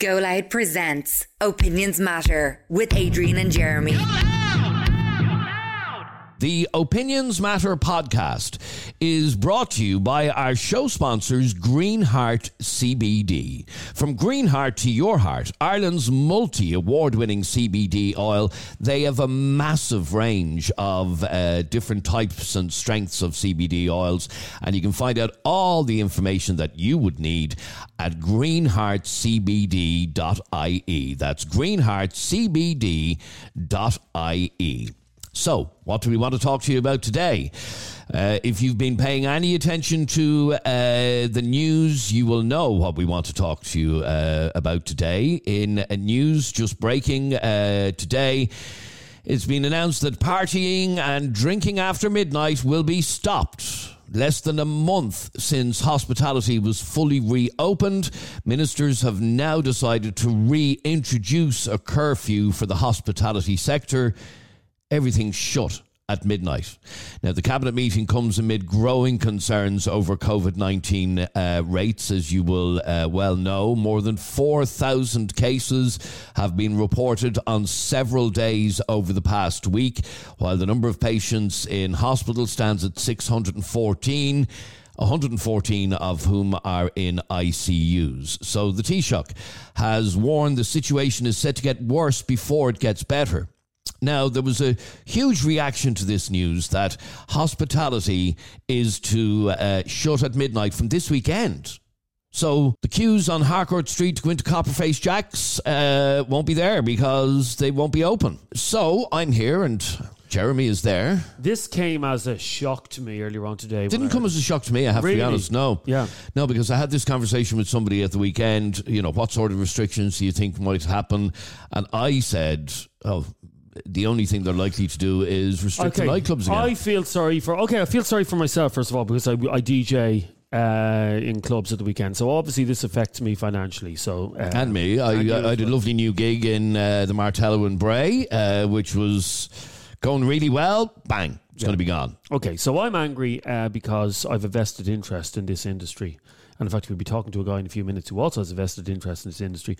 Go Loud presents Opinions Matter with Adrian and Jeremy. The Opinions Matter podcast is brought to you by our show sponsors, Greenheart CBD. From Greenheart to your heart, Ireland's multi award winning CBD oil, they have a massive range of uh, different types and strengths of CBD oils, and you can find out all the information that you would need at greenheartcbd.ie. That's greenheartcbd.ie. So, what do we want to talk to you about today? Uh, if you've been paying any attention to uh, the news, you will know what we want to talk to you uh, about today. In uh, news just breaking uh, today, it's been announced that partying and drinking after midnight will be stopped. Less than a month since hospitality was fully reopened, ministers have now decided to reintroduce a curfew for the hospitality sector everything's shut at midnight. Now, the cabinet meeting comes amid growing concerns over COVID 19 uh, rates, as you will uh, well know. More than 4,000 cases have been reported on several days over the past week, while the number of patients in hospital stands at 614. 114 of whom are in ICUs. So the Taoiseach has warned the situation is set to get worse before it gets better. Now, there was a huge reaction to this news that hospitality is to uh, shut at midnight from this weekend. So the queues on Harcourt Street to go into Copperface Jack's uh, won't be there because they won't be open. So I'm here and Jeremy is there. This came as a shock to me earlier on today. Didn't come as a shock to me, I have to be honest. No. Yeah. No, because I had this conversation with somebody at the weekend. You know, what sort of restrictions do you think might happen? And I said, oh, the only thing they're likely to do is restrict the nightclubs again. I feel sorry for. Okay, I feel sorry for myself first of all because I, I DJ uh, in clubs at the weekend, so obviously this affects me financially. So uh, and me. I, and I, I did a lovely new gig in uh, the Martello in Bray, uh, which was going really well. Bang, it's going to be gone. Okay, so I'm angry uh, because I've a vested interest in this industry. And in fact, we'll be talking to a guy in a few minutes who also has a vested interest in this industry.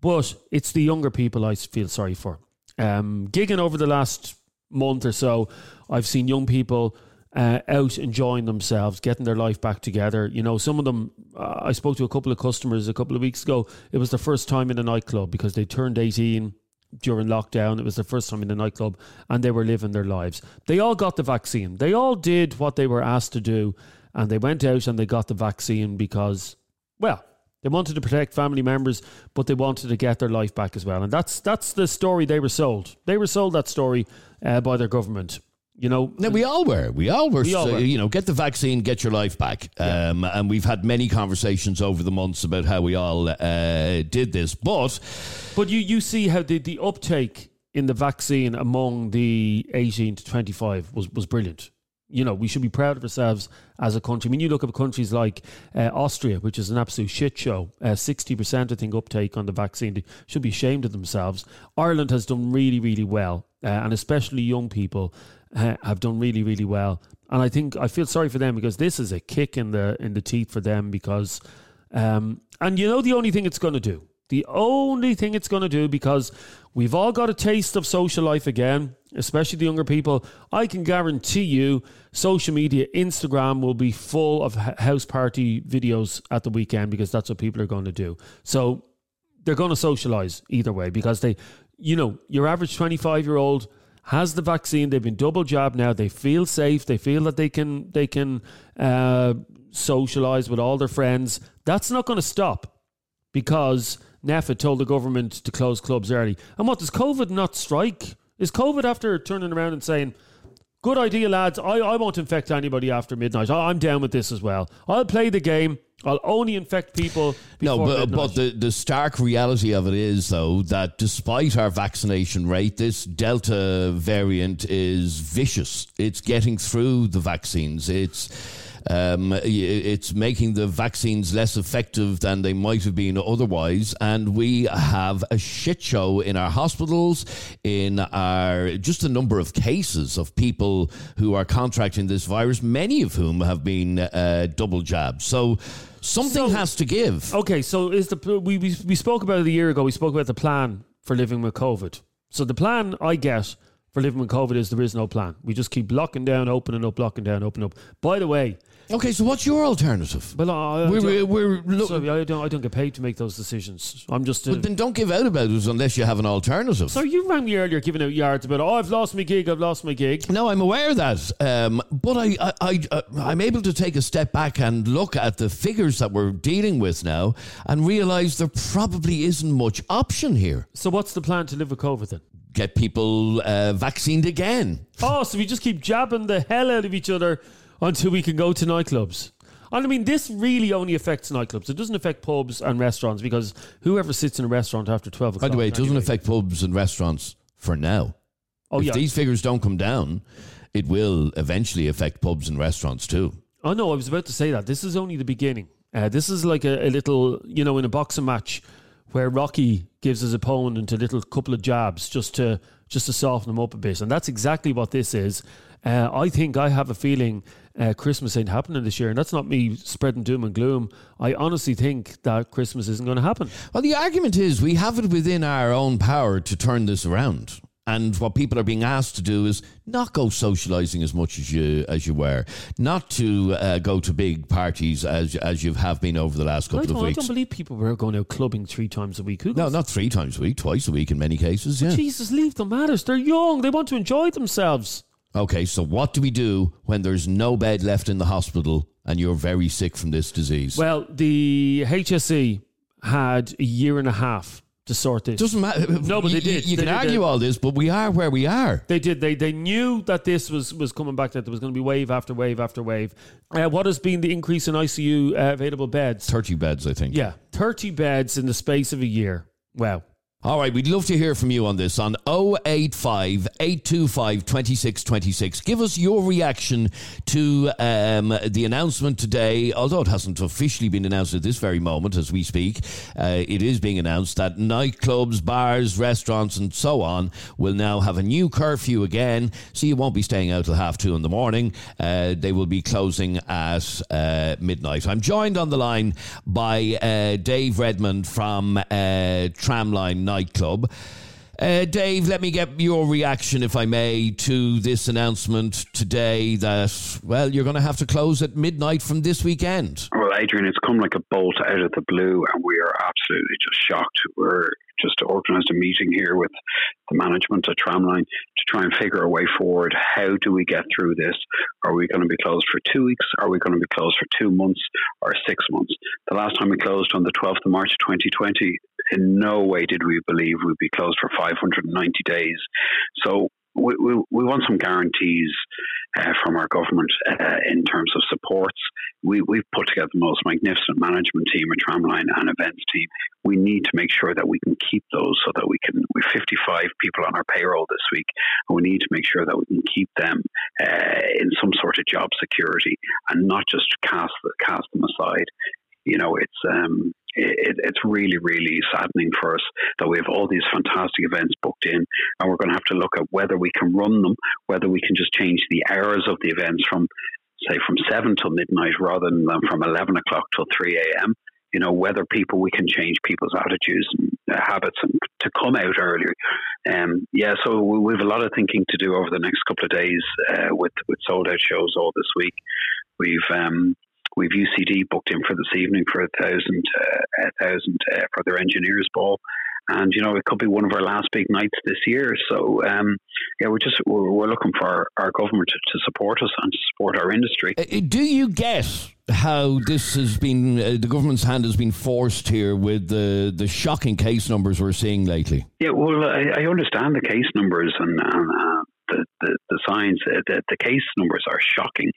But it's the younger people I feel sorry for. Um, gigging over the last month or so, I've seen young people uh, out enjoying themselves, getting their life back together. You know, some of them, uh, I spoke to a couple of customers a couple of weeks ago. It was their first time in a nightclub because they turned 18 during lockdown. It was their first time in a nightclub and they were living their lives. They all got the vaccine. They all did what they were asked to do and they went out and they got the vaccine because, well, they wanted to protect family members, but they wanted to get their life back as well. And that's that's the story they were sold. They were sold that story uh, by their government. You know, No, we all were. We all were. We all were. You know, get the vaccine, get your life back. Um, and we've had many conversations over the months about how we all uh, did this. But But you, you see how the, the uptake in the vaccine among the 18 to 25 was, was brilliant. You know, we should be proud of ourselves as a country. I mean, you look at countries like uh, Austria, which is an absolute shit show, uh, 60% I think uptake on the vaccine. They should be ashamed of themselves. Ireland has done really, really well, uh, and especially young people uh, have done really, really well. And I think I feel sorry for them because this is a kick in the in the teeth for them because, um, and you know, the only thing it's going to do the only thing it's going to do because we've all got a taste of social life again, especially the younger people. I can guarantee you, social media, Instagram will be full of house party videos at the weekend because that's what people are going to do. So they're going to socialize either way because they, you know, your average 25 year old has the vaccine. They've been double jabbed now. They feel safe. They feel that they can they can uh, socialize with all their friends. That's not going to stop because NPHET told the government to close clubs early. And what does COVID not strike? Is COVID after turning around and saying, "Good idea, lads. I, I won't infect anybody after midnight. I, I'm down with this as well. I'll play the game. I'll only infect people." No, but, midnight." but the, the stark reality of it is, though, that despite our vaccination rate, this Delta variant is vicious. It's getting through the vaccines. It's um, it's making the vaccines less effective than they might have been otherwise, and we have a shit show in our hospitals, in our just a number of cases of people who are contracting this virus, many of whom have been uh, double jabbed. So Something So- has to give. Okay, so is the we, we we spoke about it a year ago. We spoke about the plan for living with COVID. So the plan I get for living with COVID is there is no plan. We just keep locking down, opening up, locking down, opening up. By the way, Okay, so what's your alternative? well, I, I We're, don't- we're, look, sorry, I don't I don't get paid to make those decisions. I'm just. A, but then don't give out about it unless you have an alternative. so you rang me earlier, giving out yards about oh I've lost my gig, I've lost my gig. No, I'm aware of that, um, but I, I, I, uh, I'm able to take a step back and look at the figures that we're dealing with now, and realise there probably isn't much option here. So what's the plan to live with COVID then? Get people uh, vaccinated again. Oh, so we just keep jabbing the hell out of each other until we can go to nightclubs. And I mean, this really only affects nightclubs. It doesn't affect pubs and restaurants because whoever sits in a restaurant after 12 o'clock. By the way, it doesn't anyway- affect pubs and restaurants for now. Oh, if yeah. these figures don't come down, it will eventually affect pubs and restaurants too. Oh, no, I was about to say that. This is only the beginning. Uh, this is like a, a little, you know, in a boxing match where Rocky gives his opponent a little couple of jabs just to just to soften them up a bit. And that's exactly what this is. Uh, I think I have a feeling uh, Christmas ain't happening this year. And that's not me spreading doom and gloom. I honestly think that Christmas isn't going to happen. Well, the argument is we have it within our own power to turn this around. And what people are being asked to do is not go socialising as much as you as you were, not to uh, go to big parties as as you have been over the last couple of weeks. I don't believe people were going out clubbing three times a week. Who no, not three times a week, twice a week in many cases. Yeah. Jesus, leave them matters. They're young. They want to enjoy themselves. Okay, so what do we do when there's no bed left in the hospital and you're very sick from this disease? Well, the HSE had a year and a half to sort this. doesn't matter. No, but they You- did. You, They can did. argue all this, but we are where we are. They did. They they knew that this was was coming back. That there was going to be wave after wave after wave. Uh, what has been the increase in ICU uh, available beds? Thirty beds, I think. Yeah, thirty beds in the space of a year. Wow. All right, we'd love to hear from you on this on 085 825 2626. Give us your reaction to um, the announcement today, although it hasn't officially been announced at this very moment as we speak. Uh, it is being announced that nightclubs, bars, restaurants, and so on will now have a new curfew again. So you won't be staying out till half two in the morning. Uh, they will be closing at uh, midnight. I'm joined on the line by uh, Dave Redmond from uh, Tramline Nightclub. Uh, Dave, let me get your reaction, if I may, to this announcement today that, well, you're going to have to close at midnight from this weekend. Well, Adrian, it's come like a bolt out of the blue, and we are absolutely just shocked. We're just organised a meeting here with the management at Tramline to try and figure a way forward. How do we get through this? Are we going to be closed for two weeks? Are we going to be closed for two months or six months? The last time we closed on the 12th of March 2020, in no way did we believe we'd be closed for 590 days. So we, we, we want some guarantees uh, from our government uh, in terms of supports. We, we've put together the most magnificent management team at Tramline and events team. We need to make sure that we can keep those so that we can. We've 55 people on our payroll this week, and we need to make sure that we can keep them uh, in some sort of job security and not just cast cast them aside. You know, it's um, it, it's really, really saddening for us that we have all these fantastic events booked in, and we're going to have to look at whether we can run them, whether we can just change the hours of the events from, say, from seven till midnight rather than from eleven o'clock till three a.m. You know, whether people we can change people's attitudes and uh, habits and to come out earlier. Um, yeah, so we, have a lot of thinking to do over the next couple of days uh, with with sold out shows all this week. We've um, We've UCD booked in for this evening for a thousand, uh, a thousand uh, for their engineers ball, and you know it could be one of our last big nights this year. So um, yeah, we're just we're, we're looking for our, our government to, to, support us and to support our industry. Uh, do you get how this has been? Uh, the government's hand has been forced here with the the shocking case numbers we're seeing lately. Yeah, well, I, I understand the case numbers and. and uh, the, the, the signs, uh, the, the case numbers are shocking.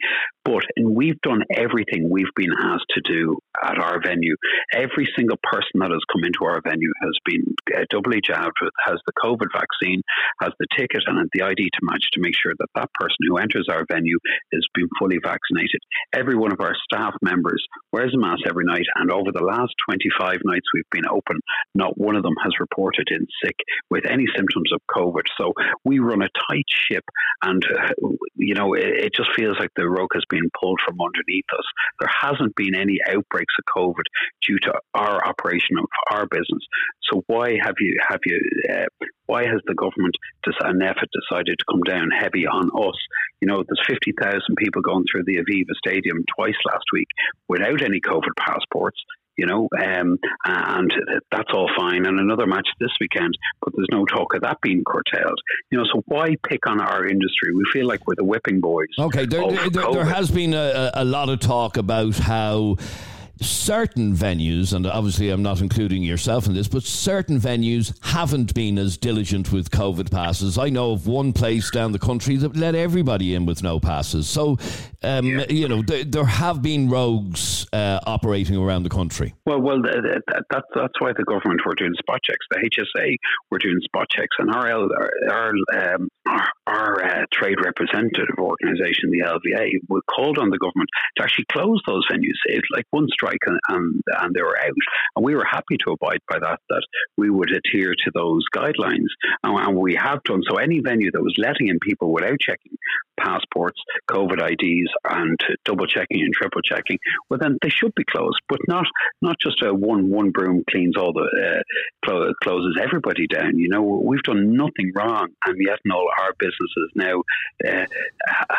But and we've done everything we've been asked to do at our venue. Every single person that has come into our venue has been uh, doubly jabbed with, has the COVID vaccine, has the ticket and the ID to match to make sure that that person who enters our venue has been fully vaccinated. Every one of our staff members wears a mask every night, and over the last 25 nights we've been open, not one of them has reported in sick with any symptoms of COVID. So we run a tight ship, and uh, you know it, it, just feels like the rug has been pulled from underneath us. There hasn't been any outbreaks of COVID due to our operation of our business. So why have you have you uh, why has the government and NPHET decided to come down heavy on us? You know, there's 50,000 people going through the Aviva Stadium twice last week without any COVID passports you know, um, and that's all fine. And another match this weekend, but there's no talk of that being curtailed. You know, so why pick on our industry? We feel like we're the whipping boys. Okay, there, there, there has been a, a lot of talk about how certain venues, and obviously I'm not including yourself in this, but certain venues haven't been as diligent with COVID passes. I know of one place down the country that let everybody in with no passes. So, um, yeah. you know, th- there have been rogues uh, operating around the country. Well, well, that, that's that's why the government were doing spot checks. The HSA were doing spot checks, and our our um, our, our uh, trade representative organisation, the LVA, we called on the government to actually close those venues. It's like one strike and, and, and they were out. And we were happy to abide by that, that we would adhere to those guidelines. And, and we have done so. Any venue that was letting in people without checking passports, COVID IDs, and double checking and triple checking, well, then they should be closed, but not not just a one one broom cleans all the uh, closes everybody down. You know, we've done nothing wrong, and yet all our businesses now uh,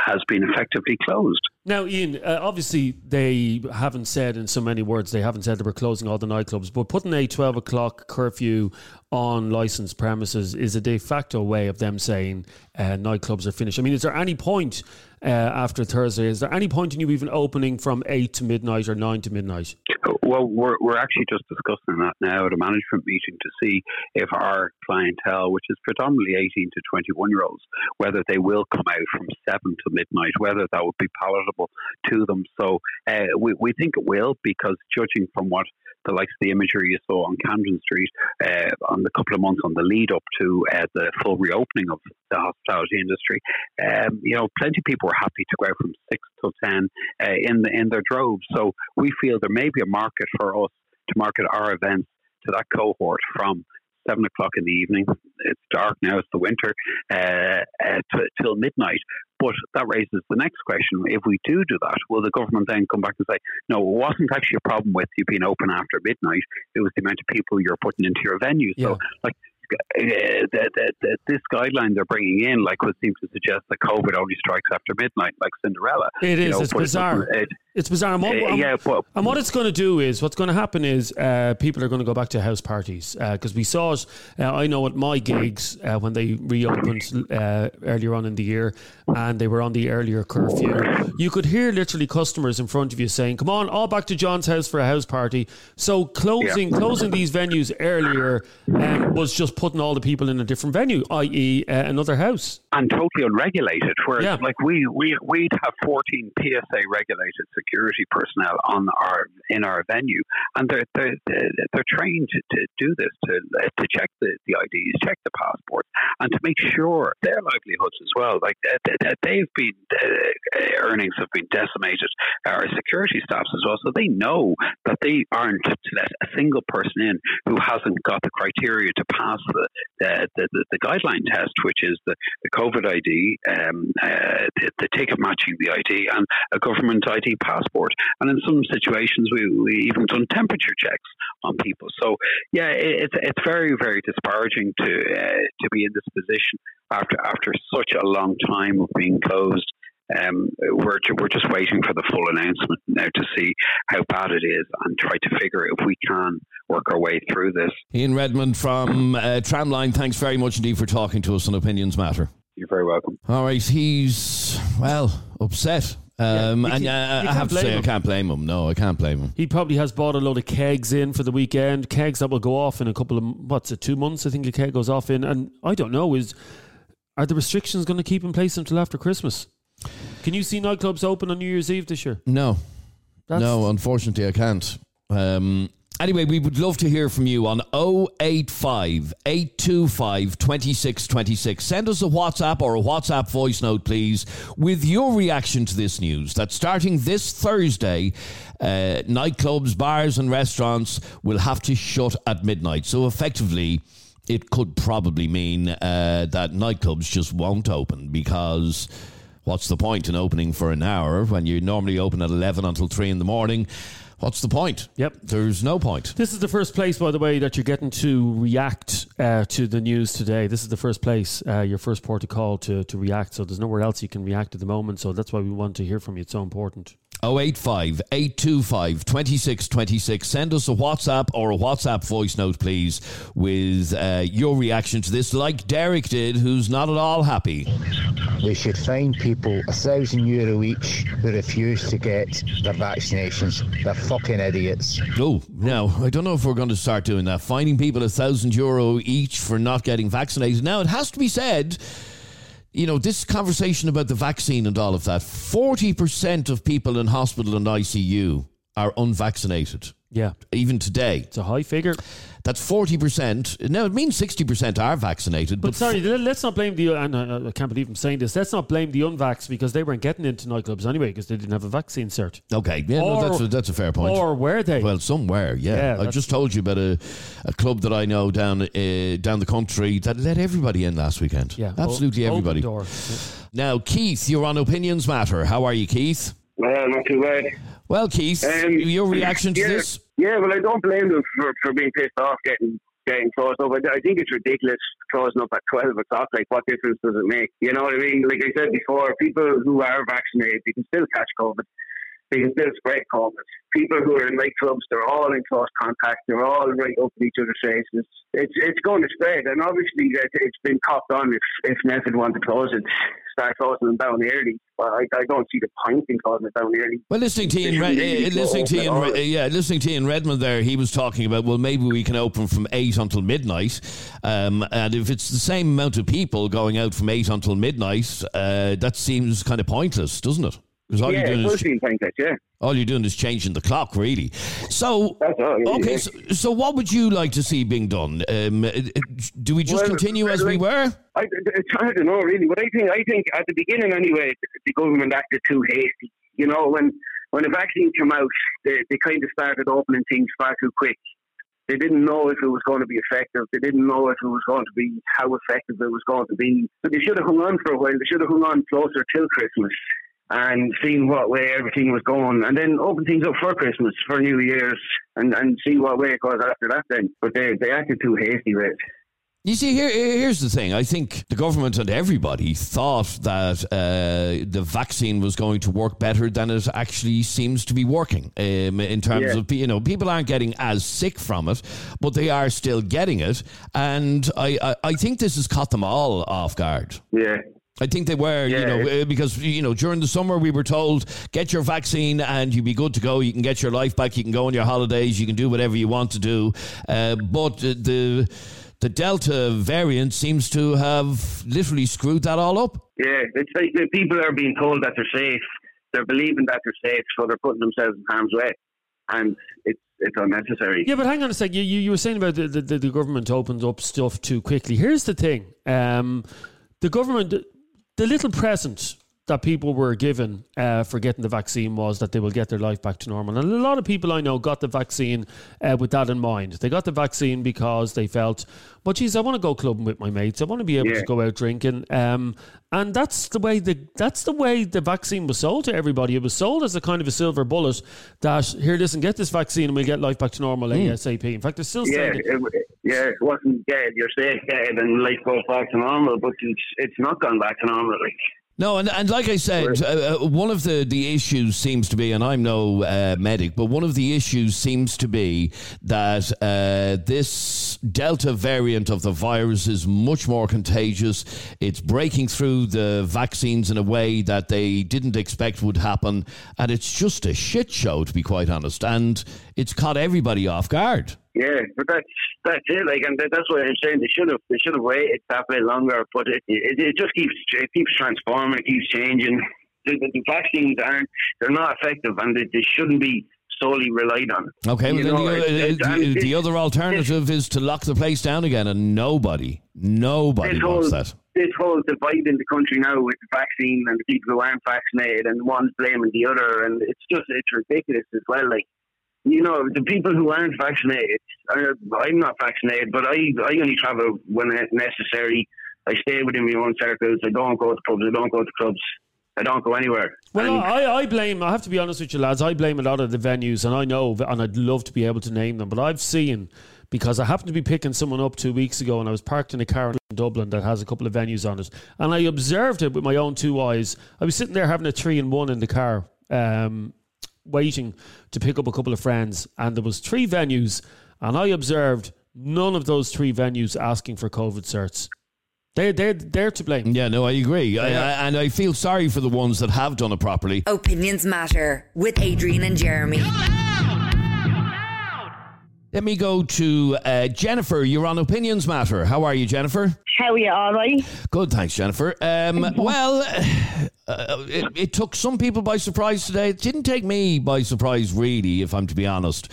has been effectively closed. Now, Ian, uh, obviously they haven't said in so many words they haven't said they were closing all the nightclubs, but putting a twelve o'clock curfew on licensed premises is a de facto way of them saying uh, nightclubs are finished. I mean, is there any point uh, after Thursday? Is there any point in you even opening from eight to midnight or nine to midnight? Well, we're, we're actually just discussing that now at a management meeting to see if our clientele, which is predominantly 18 to 21 year olds, whether they will come out from seven to midnight, whether that would be palatable to them. So uh, we, we think it will because judging from what the likes of the imagery you saw on Camden Street uh, on the couple of months on the lead up to uh, the full reopening of the hospitality industry. Um, you know, plenty of people were happy to go from six till ten uh, in the, in their droves. So we feel there may be a market for us to market our events to that cohort from seven o'clock in the evening. It's dark now; it's the winter uh, uh, t- till midnight. But that raises the next question: If we do do that, will the government then come back and say, "No, it wasn't actually a problem with you being open after midnight. It was the amount of people you're putting into your venue." Yeah. So, like, uh, the, the, the, this guideline they're bringing in, like, would seem to suggest that COVID only strikes after midnight, like Cinderella. It is. Know, it's bizarre. It, it's bizarre. And what, uh, yeah, but, and what it's going to do is, what's going to happen is, uh, people are going to go back to house parties because uh, we saw it. Uh, I know at my gigs uh, when they reopened earlier on in the year, and they were on the earlier curfew. You could hear literally customers in front of you saying, "Come on, all back to John's house for a house party." So closing yeah. closing these venues earlier um, was just putting all the people in a different venue, i.e., uh, another house, and totally unregulated. Whereas, yeah. like we we we'd have fourteen PSA regulated security personnel on our in our venue, and they're they're, they're trained to do this to to check the, the IDs, check the passports, and to make sure their livelihoods as well. Like they've been uh, earnings have been decimated. Our security staffs as well, so they know that they aren't to let a single person in who hasn't got the criteria to pass the the, the, the guideline test, which is the, the COVID ID, um, uh, the, the ticket matching the ID, and a government ID passport. And in some situations, we, we even done temperature checks on people. So yeah, it, it's it's very very disparaging to uh, to be in this position after after such a long time of being closed. Um, we're we're just waiting for the full announcement now to see how bad it is and try to figure if we can work our way through this. Ian Redmond from uh, Tramline, thanks very much indeed for talking to us on Opinions Matter. You're very welcome. All right, he's well upset. Um, yeah, and uh, I have to say, him. I can't blame him. No, I can't blame him. He probably has bought a load of kegs in for the weekend. Kegs that will go off in a couple of what's it, two months? I think a keg goes off in, and I don't know is are the restrictions going to keep in place until after Christmas? Can you see nightclubs open on New Year's Eve this year? No, That's no. Unfortunately, I can't. Um, Anyway, we would love to hear from you on 085 825 2626. Send us a WhatsApp or a WhatsApp voice note, please, with your reaction to this news that starting this Thursday, uh, nightclubs, bars, and restaurants will have to shut at midnight. So effectively, it could probably mean uh, that nightclubs just won't open because what's the point in opening for an hour when you normally open at 11 until 3 in the morning? What's the point? Yep. There's no point. This is the first place, by the way, that you're getting to react uh, to the news today. This is the first place, uh, your first port of call to, to react. So there's nowhere else you can react at the moment. So that's why we want to hear from you. It's so important. 085 825 2626. Send us a WhatsApp or a WhatsApp voice note, please, with uh, your reaction to this, like Derek did, who's not at all happy. We should fine people a thousand euro each who refuse to get their vaccinations. They're fucking idiots. Oh, now, I don't know if we're going to start doing that. Finding people a thousand euro each for not getting vaccinated. Now, it has to be said you know, this conversation about the vaccine and all of that, 40% of people in hospital and ICU are unvaccinated. Yeah. Even today. It's a high figure. That's 40%. Now, it means 60% are vaccinated. But, But, sorry, let's not blame the, and I, I can't believe I'm saying this, let's not blame the unvax because they weren't getting into nightclubs anyway because they didn't have a vaccine cert. okay, yeah, Or- no, that's, a, that's a fair point. Or were they? Well, somewhere, yeah. Yeah, I just told you about a, a club that I know down uh, down the country that let everybody in last weekend. yeah. absolutely o- open everybody. door. Now, Keith, you're on Opinions Matter. How are you, Keith? Well, not too bad. Well, Keith, Um, your reaction to yeah, this? Yeah, well, I don't blame them for, for being pissed off getting getting closed up. I, I think it's ridiculous closing up at 12 o'clock. Like, what difference does it make? You know what I mean? Like I said before, people who are vaccinated, they can still catch COVID. They can still spread People who are in nightclubs, they're all in close contact. They're all right up in each other's faces. It's it's going to spread, and obviously it, it's been copped on. If if NPHET want to close it, start closing them down early. But I, I don't see the point in closing it down early. Well, listening to you Red, Really uh, listening to you Re- yeah, listening to you in Redmond there, he was talking about well, maybe we can open from eight until midnight, um, and if it's the same amount of people going out from eight until midnight, uh, that seems kind of pointless, doesn't it? Because all yeah, you're doing is. Yeah. all you're doing is changing the clock, really. So, all, yeah, okay, yeah. so, so what would you like to see being done? Um, uh, do we just Well, continue as we were? I, it's hard to know really, but I think I think at the beginning anyway, the government acted too hasty. You know, when when the vaccine came out, they, they kind of started opening things far too quick. They didn't know if it was going to be effective. They didn't know if it was going to be how effective it was going to be. So they should have hung on for a while. They should have hung on closer till Christmas and seeing what way everything was going, and then open things up for Christmas, for New Year's, and, and see what way it goes after that. Then, but they they acted too hasty with it. You see, here, here's the thing. I think the government and everybody thought that uh, the vaccine was going to work better than it actually seems to be working. Um, in terms Yeah. of, you know, people aren't getting as sick from it, but they are still getting it. And I, I, I think this has caught them all off guard. Yeah. I think they were, you know, uh, because you know during the summer we were told get your vaccine and you'd be good to go. You can get your life back. You can go on your holidays. You can do whatever you want to do. Uh, but uh, the the Delta variant seems to have literally screwed that all up. Yeah, it's like the people are being told that they're safe. They're believing that they're safe, so they're putting themselves in harm's way, and it's it's unnecessary. Yeah, but hang on a sec. You, you, you were saying about the, the, the government opens up stuff too quickly. Here's the thing um, the government, the little present that people were given uh, for getting the vaccine was that they will get their life back to normal. And a lot of people I know got the vaccine uh, with that in mind. They got the vaccine because they felt, well, geez, I want to go clubbing with my mates. I want to be able Yeah. to go out drinking. Um, and that's the way the that's the way the vaccine was sold to everybody. It was sold as a kind of a silver bullet that here, listen, get this vaccine and we'll get life back to normal ASAP. In fact, they're still Yeah, saying it. it, yeah, it wasn't dead. You're safe, dead, and life goes back to normal. But it's it's not gone back to normal. Like, No, and, and like I said, uh, uh, one of the, the issues seems to be, and I'm no uh, medic, but one of the issues seems to be that uh, this Delta variant of the virus is much more contagious. It's breaking through the vaccines in a way that they didn't expect would happen. And it's just a shit show, to be quite honest. And it's caught everybody off guard. Yeah, but that's that's it. Like, and that, that's what I'm saying. They should have they should have waited that bit longer. But it, it it just keeps it keeps transforming. It keeps changing. The, the, the vaccines aren't they're not effective, and they, they shouldn't be solely relied on. Okay, well, know, the, it's- it's- uh, and the, the other alternative is to lock the place down again, and nobody, nobody wants whole, that. this whole divide in the country now with the vaccine and the people who aren't vaccinated and one's blaming the other and it's just it's ridiculous as well like you know, the people who aren't vaccinated, I'm not vaccinated, but I, I only travel when necessary. I stay within my own circles. I don't go to pubs. I don't go to clubs. I don't go anywhere. Well, And- I, I blame. I have to be honest with you, lads. I blame a lot of the venues, and I know, and I'd love to be able to name them, but I've seen because I happened to be picking someone up two weeks ago, and I was parked in a car in Dublin that has a couple of venues on it, and I observed it with my own two eyes. I was sitting there having a three and one in the car, um, waiting to pick up a couple of friends, and there was three venues, and I observed none of those three venues asking for COVID certs. They they they're to blame. Yeah, no, I agree. I, I, and I feel sorry for the ones that have done it properly. Opinions Matter with Adrian and Jeremy. Let me go to uh, Jennifer. You're on Opinions Matter. How are you, Jennifer? How are you? All right? Good, thanks, Jennifer. Um, well, uh, it, it took some people by surprise today. It didn't take me by surprise, really, if I'm to be honest.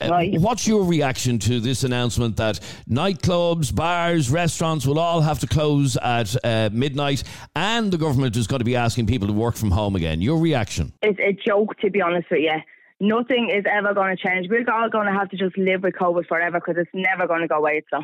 Uh, Right. What's your reaction to this announcement that nightclubs, bars, restaurants will all have to close at uh, midnight and the government is going to be asking people to work from home again? Your reaction? It's a joke, to be honest with you. Nothing is ever going to change. We're all going to have to just live with COVID forever because it's never going to go away. So,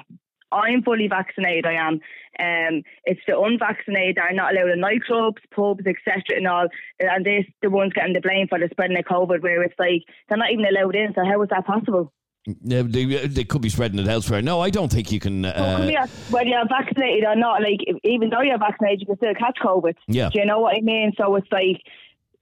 I'm fully vaccinated. I am. Um, it's the unvaccinated that are not allowed in nightclubs, pubs, etc. and all, and they're the ones getting the blame for the spreading of COVID. Where it's like they're not even allowed in. So how is that possible? Uh, They, they could be spreading it elsewhere. No, I don't think you can. Well, Uh, here, whether you're vaccinated or not, like even though you're vaccinated, you can still catch COVID. Yeah. Do you know what I mean? So it's like,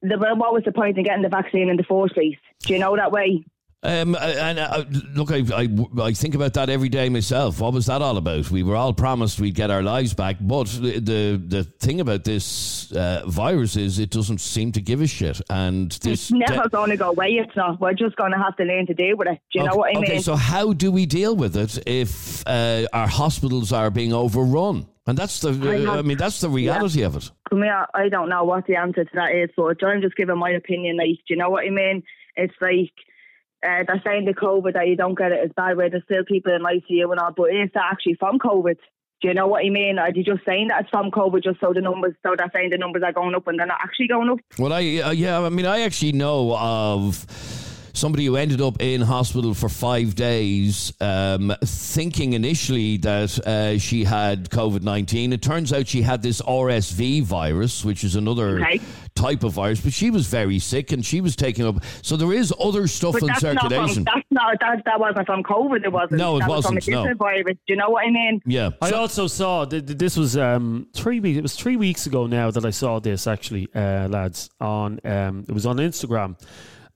the, well, what was the point in getting the vaccine in the first place? Do you know that way? Um, and uh, look, I, I, I think about that every day myself. What was that all about? We were all promised we'd get our lives back, but the the, the thing about this uh, virus is it doesn't seem to give a shit. And this It's never going to go away. It's not. We're just going to have to learn to deal with it. Do you know what I mean? okay, so how do we deal with it if uh, our hospitals are being overrun? And that's the, I uh, I mean, that's the reality of it. Come here, I don't know what the answer to that is, but I'm just giving my opinion. Like, do you know what I mean? It's like uh, they're saying the COVID that you don't get it as bad, where there's still people in ICU and all, but is that actually from COVID? Do you know what I mean? Are you just saying that it's from COVID just so the numbers, so they're saying the numbers are going up and they're not actually going up? Well, I uh, yeah, I mean, I actually know of somebody who ended up in hospital for five days, um, thinking initially that uh, she had COVID nineteen. It turns out she had this RSV virus, which is another Okay. type of virus. But she was very sick, and she was taking up. So there is other stuff But in that's not circulation. from, that's not, that, that wasn't from COVID, it wasn't. No, it that was from a wasn't, no. virus. Do you know what I mean? yeah, I So- also saw th- th- this was um, three weeks. It was three weeks ago now that I saw this actually, uh, lads. On um, it was on Instagram,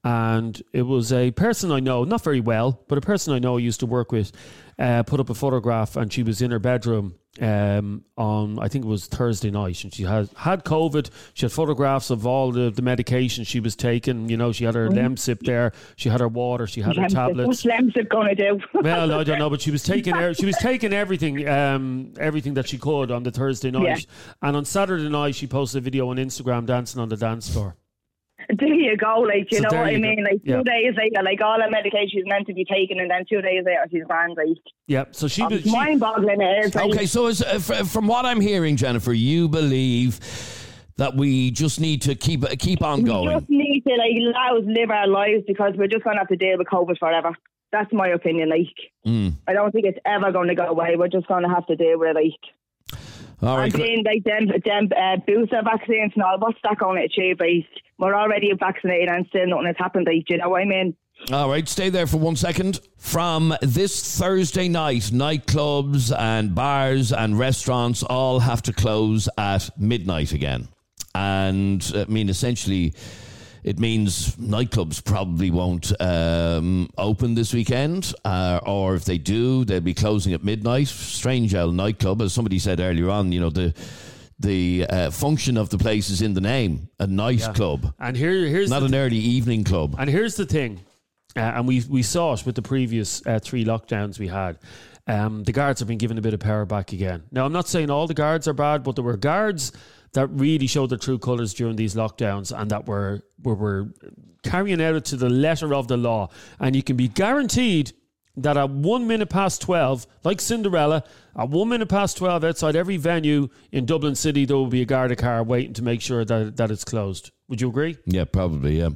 and it was a person I know, not very well, but a person I know I used to work with, uh, put up a photograph, and she was in her bedroom um, on I think it was Thursday night, and she had had COVID. She had photographs of all the the medication she was taking. You know, she had her Lemsip there, she had her water, she had her tablets. What's Lemsip going to do? Well, I don't know, but she was taking er- she was taking everything, um, everything that she could on the Thursday night, Yeah. and on Saturday night she posted a video on Instagram dancing on the dance floor. There you go, like you So know what I you go. mean. Like two days later, like all her medication is meant to be taken, and then two days later she's grand. Like Yeah, so she was. mind-boggling. It is. Like, Okay, so uh, fr- from what I'm hearing, Jennifer, you believe that we just need to keep keep on going. we just need to like allow us live our lives because we're just going to have to deal with COVID forever. That's my opinion. Like Mm. I don't think it's ever going to go away. We're just going to have to deal with it. Like. All right, And then like them, them uh, booster vaccines and all, what's that going to achieve? Like, we're already vaccinated and still nothing has happened. Like, do you know what I mean? All right, stay there for one second. From this Thursday night, nightclubs and bars and restaurants all have to close at midnight again. And I mean, essentially, it means nightclubs probably won't um, open this weekend, uh, or if they do, they'll be closing at midnight. Strange Owl nightclub, as somebody said earlier on, you know the the uh, function of the place is in the name, a nightclub, and here, here's not an early evening club. And here's the thing, uh, and we we saw it with the previous uh, three lockdowns we had. Um, the guards have been given a bit of power back again. Now, I'm not saying all the guards are bad, but there were guards that really showed their true colours during these lockdowns and that were, were, were carrying out it to the letter of the law. And you can be guaranteed that at one minute past 12, like Cinderella, at one minute past 12 outside every venue in Dublin City, there will be a Garda car waiting to make sure that, that it's closed. Would you agree? Yeah, probably, yeah.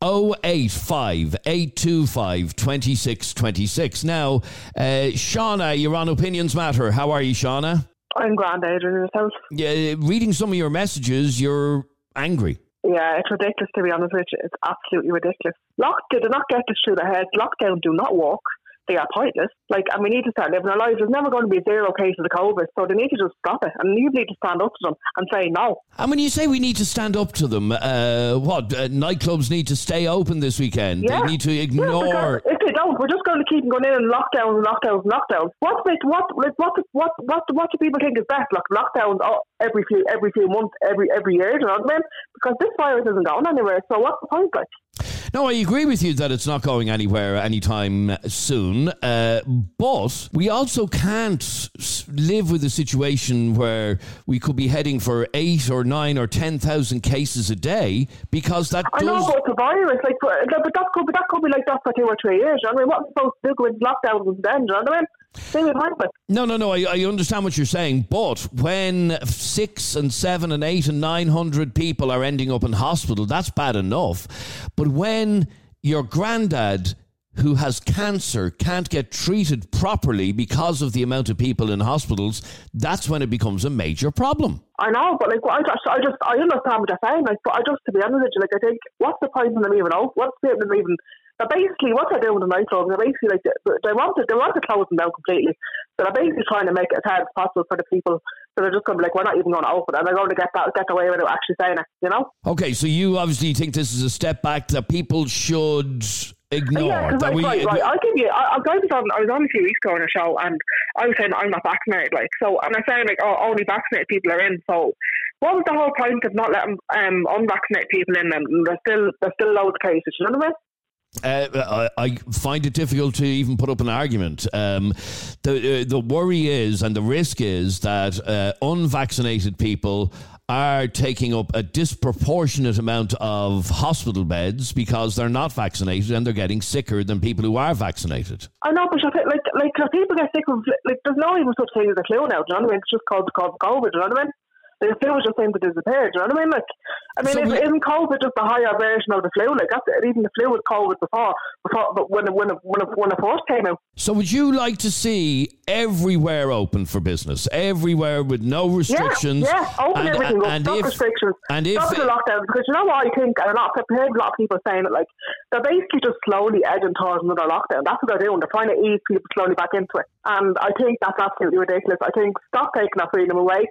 085 825 2626. Now, uh, Shauna, you're on Opinions Matter. How are you, Shauna? I'm grand, Adrian, yourself. Yeah, reading some of your messages, you're angry. Yeah, it's ridiculous to be honest with you. It's absolutely ridiculous. Lock, did not get through their heads. Lockdown do not work they are pointless. Like, and we need to start living our lives. There's never going to be zero cases of COVID, so they need to just stop it. And you need to stand up to them and say no. And when you say we need to stand up to them, uh, what uh, nightclubs need to stay open this weekend? Yeah. They need to ignore. Yeah, if they don't, we're just going to keep going in and lockdowns and lockdowns and lockdowns. What what like what what what what do people think is best? Like lockdowns oh, every few every few months, every every year. You know what I mean? Because this virus isn't going anywhere. So what's the point? Like. No, I agree with you that it's not going anywhere anytime soon. Uh, but we also can't live with a situation where we could be heading for eight or nine or ten thousand cases a day because that. I know, but it's a virus. Like, but that could be that could be like that for two or three years. I mean, what are we supposed to do with lockdowns then? You know what I mean? No, no, no. I, I understand what you're saying, but when six and seven and eight and nine hundred people are ending up in hospital, that's bad enough. But when your granddad who has cancer can't get treated properly because of the amount of people in hospitals, that's when it becomes a major problem. I know, but like, I just, I just, I understand what you're saying. Like, but I just, to be honest with you, like, I think, what's the point in them even out? What's the point in them even but basically, what they're doing with the nightclubs, they're basically like they want to they want to close them down completely. So they're basically trying to make it as hard as possible for the people. So they're just going to be like, we're not even going to open, and they're going to get that get away with it actually saying it. You know? Okay, so you obviously think this is a step back that people should ignore. Yeah, because right, right, right. I'll give you. I, I was on. I was on a few weeks ago on a show, and I was saying I'm not vaccinated. Like so, and I'm saying like, oh, only vaccinated people are in. So, what was the whole point of not letting um, unvaccinated people in? And there's still there's still loads of cases. You know what I mean? Uh, I, find it difficult to even put up an argument. Um, the uh, the worry is and the risk is that uh, unvaccinated people are taking up a disproportionate amount of hospital beds because they're not vaccinated and they're getting sicker than people who are vaccinated. I know, but like like people get sick of like there's no even such thing as a flu now. Do you know what I mean? It's just called, called COVID. Do you know what I mean? The flu just seemed to disappear. Do you know what I mean? Like, I mean, so is, isn't COVID just a higher version of the flu? Like, that's, even the flu was COVID before, before, but when when when when it first came out. So, would you like to see everywhere open for business, everywhere with no restrictions? Yeah, yeah. open and, everything up, stop if, restrictions, and if, stop the lockdown. Because you know what I think, and I've heard a lot of people saying it, like they're basically just slowly edging towards another lockdown. That's what they're doing. They're trying to ease people slowly back into it, and I think that's absolutely ridiculous. I think stop taking our freedom away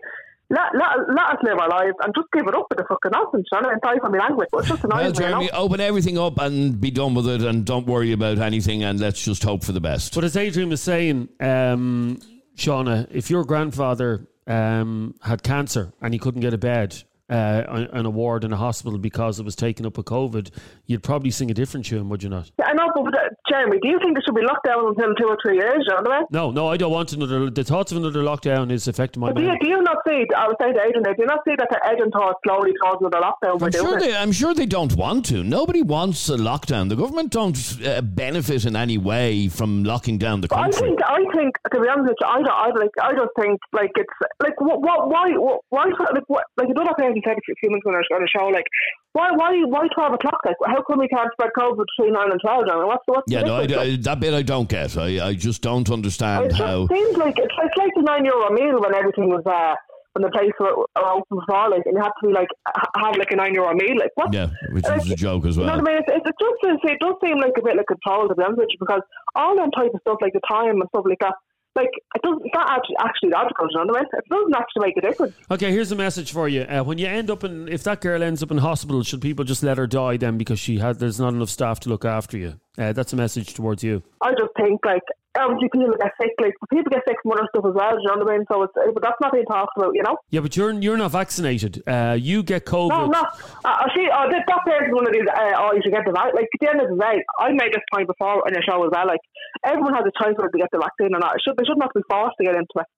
let, let, let us live our lives and just give it up with the fucking nonsense, you know? And sorry for my language, but it's just annoying. Well, Jeremy, you know? open everything up and be done with it and don't worry about anything and let's just hope for the best. But as Adrian was saying, um, Shauna, if your grandfather um, had cancer and he couldn't get a bed uh, an award in a hospital because it was taken up with COVID, you'd probably sing a different tune, would you not? Yeah, I know, but uh, Jeremy, do you think there should be lockdown until two or three years? You no, no, I don't want another. The thoughts of another lockdown is affecting my. do, you, do you not see? I was saying to Adrian, do you not see that the Edinburgh thought slowly towards another lockdown? I'm sure, they, I'm sure they don't want to. Nobody wants a lockdown. The government don't uh, benefit in any way from locking down the country. I think, I think, to be honest I, don't, I like, I just think like it's like what, what why, why, like, what, like you don't another person said a few minutes ago on a show, like, why, why, why twelve o'clock? Like, how come we can't spread COVID between nine and twelve? Mean, what's, what's yeah, no, I, I, that bit I don't get. I, I just don't understand it how. It seems like it's, it's like the nine euro meal when everything was uh, when the place were open for like, and you have to be like have like a nine euro meal. Like, what? Yeah, which like, is a joke as well. You know what I mean? It, it, just it does seem like a bit like control to be honest with because all that type of stuff, like the time and stuff like that like it doesn't it's not actually actually logical, you know what I mean? It doesn't actually make a difference. Okay, here's a message for you. Uh, when you end up in if that girl ends up in hospital, should people just let her die then because she had there's not enough staff to look after you? Uh, that's a message towards you. I just think like obviously people get sick, like people get sick from other stuff as well. Do you know what I mean? So it's but that's not being talked about, you know. Yeah, but you're you're not vaccinated. Uh, you get COVID. No, no. Uh, see, uh, that, that person one of these. Uh, oh, you should get the vaccine. Like at the end of the day, I made this point before in the show as well. Like everyone has a choice whether to get the vaccine or not. It should they should not be forced to get into it.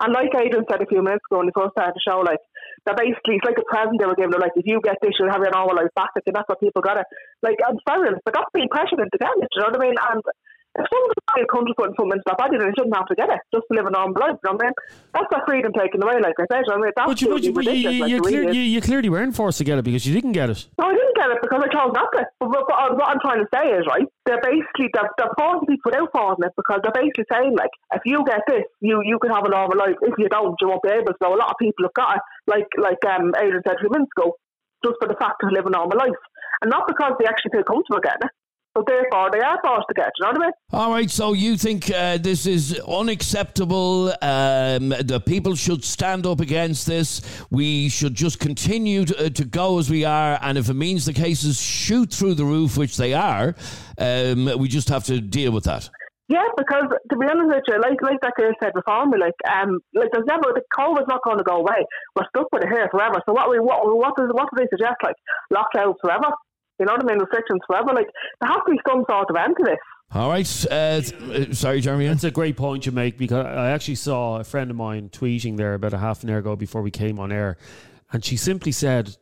And like Aidan said a few minutes ago when he first started the show, like that basically it's like a present they were giving. They're like, if you get this, you'll have your normal life back. Like, and that's what people got it. Like, I'm sorry, but that's being pressured into getting it. Do you know what I mean? And if someone is country putting something into their body, then they shouldn't have to get it just to live a normal life. You know what I mean? That's their freedom taken away, like I said. You know I mean, that's but you, but you, ridiculous. You, like, you, clear, you, you, clearly weren't forced to get it because you didn't get it. No, I didn't get it because I chose not to. But, but, but what I'm trying to say is, right, they're basically, they're, they're forcing people without forcing it because they're basically saying, like, if you get this, you, you can have a normal life. If you don't, you won't be able to. So a lot of people have got it, like, like um, Adrian said a few minutes ago, just for the fact of living a normal life. And not because they actually feel comfortable getting it. So therefore, they are forced to get. You know what I mean? All right. So you think uh, this is unacceptable? Um, the people should stand up against this. We should just continue to, uh, to, go as we are, and if it means the cases shoot through the roof, which they are, um, we just have to deal with that. Yeah, because to be honest with you, like like that girl said before me, like um, like there's never the COVID's not going to go away. We're stuck with it here forever. So what we what what does what do they suggest? Like lockdowns forever? You know what I mean? Restrictions forever. Like there has to be some sort of end to this. All right. Uh, sorry, Jeremy. That's a great point you make because I actually saw a friend of mine tweeting there about a half an hour ago before we came on air, and she simply said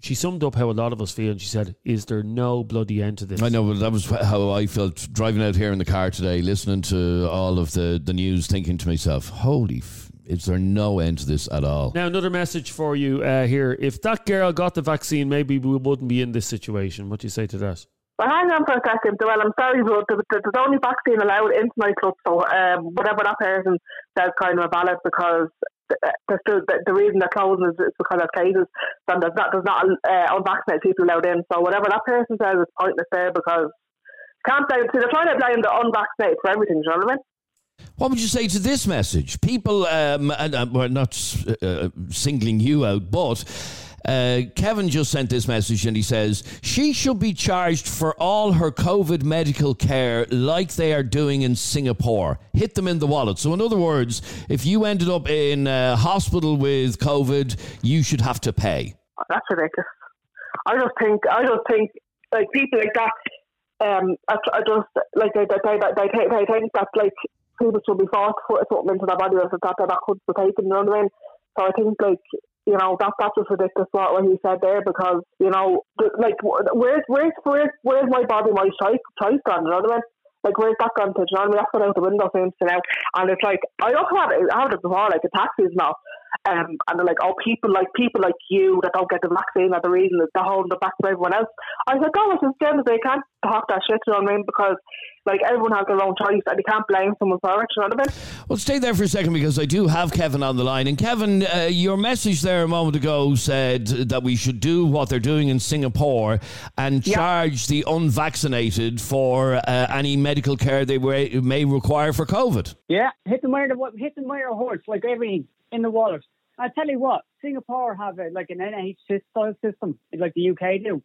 she summed up how a lot of us feel, and she said, "Is there no bloody end to this?" I know, but that was how I felt driving out here in the car today, listening to all of the the news, thinking to myself, "Holy." F- is there no end to this at all? Now, another message for you uh, here. If that girl got the vaccine, maybe we wouldn't be in this situation. What do you say to that? Well, hang on for a second. Well, I'm sorry, but there's only vaccine allowed into nightclubs, so um, whatever that person says kind of valid because the, the, the reason they're closing is, is because of cases, and there's not, there's not uh, unvaccinated people allowed in. So whatever that person says is pointless there because can't blame. See, they're trying to blame the unvaccinated for everything. Do you know what I mean? What would you say to this message? People, um, and uh, we're not uh, singling you out, but uh, Kevin just sent this message and he says she should be charged for all her COVID medical care like they are doing in Singapore. Hit them in the wallet. So, in other words, if you ended up in a hospital with COVID, you should have to pay. That's ridiculous. I just think, I just think, like people like that. Um, I, I just like they they, they, they, think that like people should be forced to put something into their body or that that, could be taken. You know what I mean? So I think like you know, that that's just ridiculous what, what he said there because, you know, like where's where's where's where's my body, my choice choice gone, you know what I mean? Like where's that gone to? You know what I mean? That's gone out the window seems to now. And it's like I also had I had it before, like the taxis now. Um, and they're like, oh, people like people like you that don't get the vaccine are the reason that they're holding the back to everyone else. I was said, go as them as they can't talk that shit, you know what I mean? Because like everyone has their own choice and you can't blame someone for it, you know what I mean? Well, stay there for a second because I do have Kevin on the line. And Kevin, uh, your message there a moment ago said that we should do what they're doing in Singapore and charge the unvaccinated for uh, any medical care they may require for COVID. Yeah, hit the what hit the where a horse, like everything in the wallet. I tell you what, Singapore have a, like an NHS style system, like the UK do,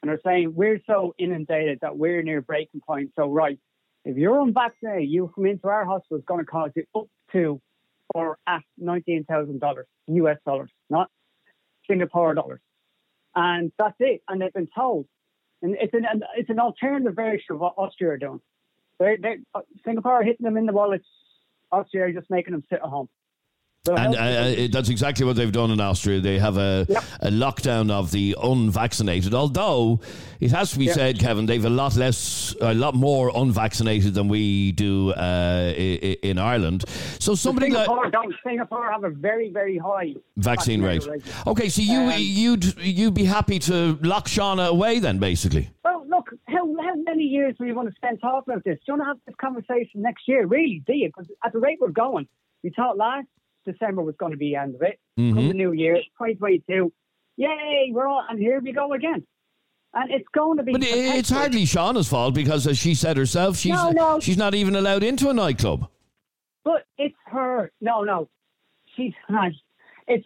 and they're saying we're so inundated that we're near breaking point. So right, if you're unvaccinated, you come into our hospital, it's going to cost you up to or at nineteen thousand dollars US dollars, not Singapore dollars, and that's it. And they've been told, and it's an it's an alternative version of what Austria are doing. They're, they're, uh, Singapore are hitting them in the wallets. Austria are just making them sit at home. And uh, uh that's exactly what they've done in Austria. They have a, yep. a lockdown of the unvaccinated. Although it has to be yep. said, Kevin, they've a lot less, a lot more unvaccinated than we do uh, in Ireland. So somebody Singapore, like Singapore have a very very high vaccine, rate. rate. Okay, so you um, you'd you'd be happy to lock Shauna away then, basically. Well, look, how how many years do you want to spend talking about this? Do you want to have this conversation next year? Really, do you? Because at the rate we're going, we thought last December was going to be the end of it. Mm-hmm. Come the new year, 2022. Yay, we're all, and here we go again. And it's going to be. But it's hardly Shauna's fault because, as she said herself, she's no, no. she's not even allowed into a nightclub. But it's her. No, no, she's not. It's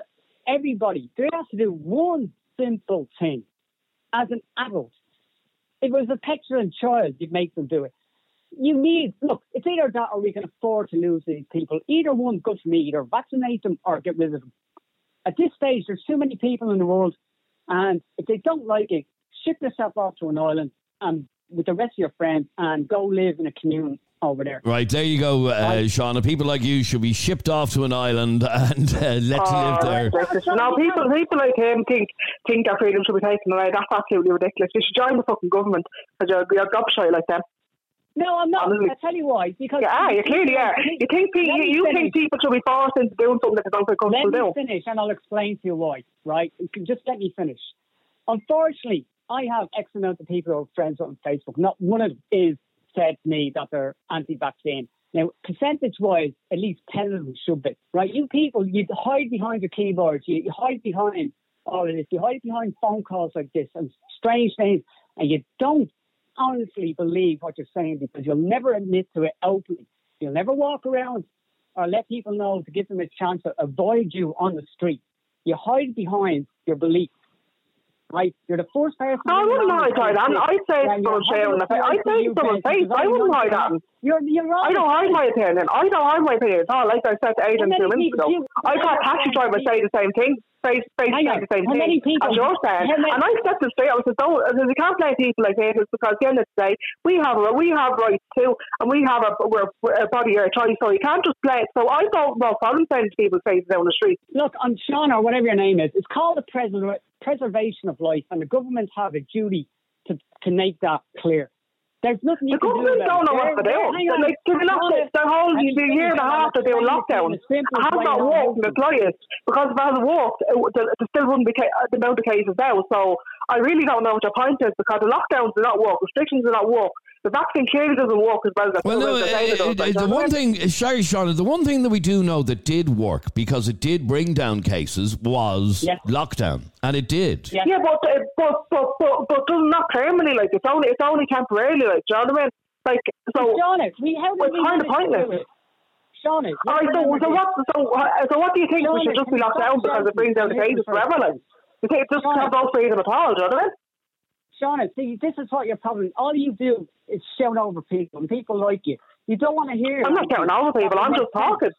everybody. They have to do one simple thing. As an adult, if it was a petulant child, you'd make them do it you need look. It's either that or we can afford to lose these people. Either one, good for me. Either vaccinate them or get rid of them. At this stage, there's too many people in the world, and if they don't like it, ship yourself off to an island and with the rest of your friends and go live in a commune over there. Right, there you go, uh, Shauna. People like you should be shipped off to an island and uh, let oh, live there. No, people people like him think think their freedom should be taken away. That's absolutely ridiculous. You should join the fucking government because you're, you're a shy like them. No, I'm not. I tell you why. Because yeah, you clearly are. You think you, you think people should be forced into doing something that they don't feel comfortable doing. Let me finish, and I'll explain to you why. Right? Just let me finish. Unfortunately, I have X amount of people who are friends on Facebook. Not one of them is said to me that they're anti-vaccine. Now, percentage-wise, at least ten of them should be. Right? You people, you hide behind your keyboards. You, you hide behind all of this. You hide behind phone calls like this and strange things, and you don't honestly believe what you're saying because you'll never admit to it openly. You'll never walk around or let people know to give them a chance to avoid you on the street. You hide behind your beliefs. Right, you're the first person. I wouldn't hide that. I say someone sharing the face. I say someone's face. I wouldn't hide that. You're, you're right. I don't hide my opinion. I don't hide my opinion at all. Like I said to Aidan two minutes ago, I've got taxi drivers say the same thing face face the same thing as you're saying. And I said to straight, I said, don't, you can't blame people like this because at the end of the day, we have a, we have rights too, and we have a, we're, a body or a choice, so you can't just play it. So I don't know problem saying to people's faces down the street. Look, I'm Sean or whatever your name is. It's called the preser- preservation of life, and the government have a duty to, to make that clear. There's nothing you the can do. don't know what to do. Like, to be locked, the whole the year and a half that they were locked down has not worked in the slightest because if it had worked, it, there still wouldn't be the amount of cases now. So I really don't know what your point is because the lockdowns do not work, restrictions do not work. The vaccine clearly doesn't work as well as well, no, it, it, uh, like, uh, the one thing, uh, sorry, Shauna, the one thing that we do know that did work because it did bring down cases was yes. lockdown, and it did. Yeah, yeah but, uh, but but but but doesn't not permanently. Like it's only it's only temporarily. Like, do you know what I mean? Like so. Shauna, we how did we kind of pointless. Shauna, all right. So so what so so what do you think we should just be locked down because it brings down the cases forever? Like you think it just have no freedom at all? Do you know what I mean? Shauna, see, this is what your problem. All you do is shout over people, and people like you. You don't want to hear. I'm not shouting over people. I'm just talking.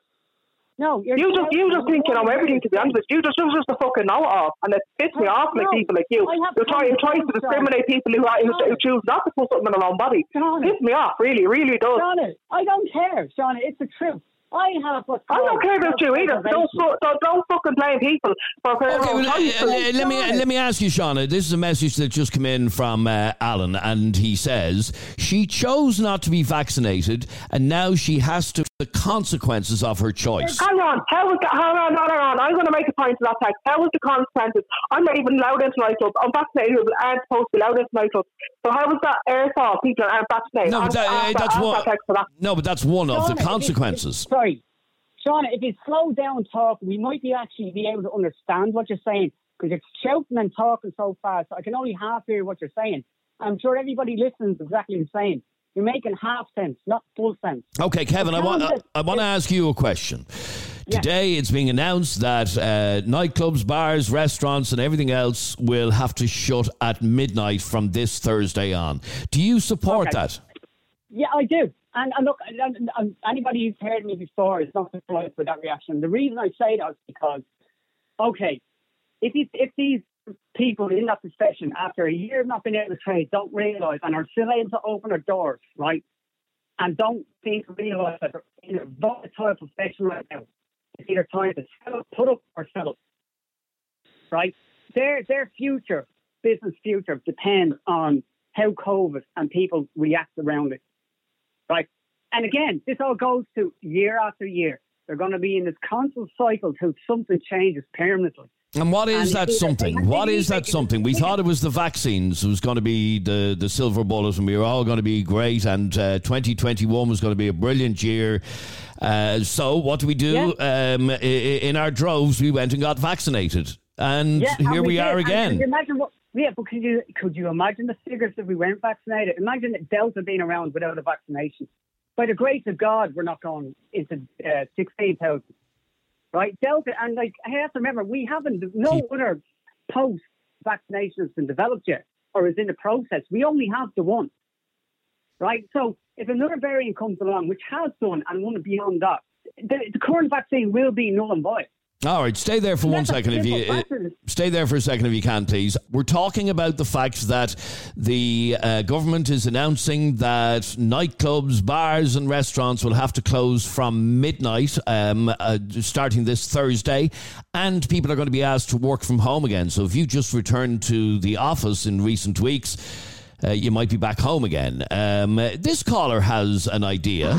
No, you just you just think you know everything. To be honest with you, just you're just a fucking know off, and it pisses me off like people like you. You're trying trying to discriminate people who, who, who choose not to put something in their own body. Piss me off, really, really does. Shauna, I don't care, Shauna. It's the truth. I have what I don't care about you either. Don't, don't, don't fucking blame people for okay, well, uh, let me let me ask you, Shauna. This is a message that just came in from uh, Alan, and he says she chose not to be vaccinated, and now she has to the consequences of her choice. Hang on, how was that? Hang on, hang on. I'm going to make a point to that text. How was the consequences? I'm not even allowed into nightclubs. I'm vaccinated, but aren't supposed to be allowed into nightclubs. So how was that airsoft? People aren't vaccinated. No, but that, uh, that's one. That. No, but that's one of the consequences sorry, Sean, if you slow down talk, we might be actually be able to understand what you're saying because you're shouting and talking so fast. I can only half hear what you're saying. I'm sure everybody listens exactly the same. You're making half sense, not full sense. Okay, Kevin, I want I, I want to ask you a question. Today, it's being announced that uh, nightclubs, bars, restaurants, and everything else will have to shut at midnight from this Thursday on. Do you support okay. that? Yeah, I do. And, and look, and, and anybody who's heard me before is not surprised by that reaction. The reason I say that is because, okay, if you, if these people in that profession, after a year of not being able to trade, don't realise and are still able to open their doors, right, and don't to realise that they're in a volatile profession right now. It's either time to sell put up, or sell up, right? Their their future, business future, depends on how COVID and people react around it right? And again, this all goes to year after year. They're going to be in this constant cycle till something changes permanently. And what is and that something? What is that something? We thought it was the vaccines was going to be the, the silver bullet and we were all going to be great and uh, 2021 was going to be a brilliant year. Uh, so what do we do? Yeah. Um, in our droves, we went and got vaccinated. And yeah, here and we, we are again. imagine what, yeah, but could you could you imagine the figures if we weren't vaccinated? Imagine Delta being around without a vaccination. By the grace of God, we're not going into uh, sixteen thousand, right? Delta, and like I have to remember, we haven't no other post vaccination has been developed yet or is in the process. We only have the one, right? So if another variant comes along, which has done and one beyond that, the, the current vaccine will be null and void. All right, stay there for one second, if you uh, stay there for a second if you can, please. We're talking about the fact that the uh, government is announcing that nightclubs, bars, and restaurants will have to close from midnight, um, uh, starting this Thursday, and people are going to be asked to work from home again. So if you just returned to the office in recent weeks uh, you might be back home again. Um, this caller has an idea.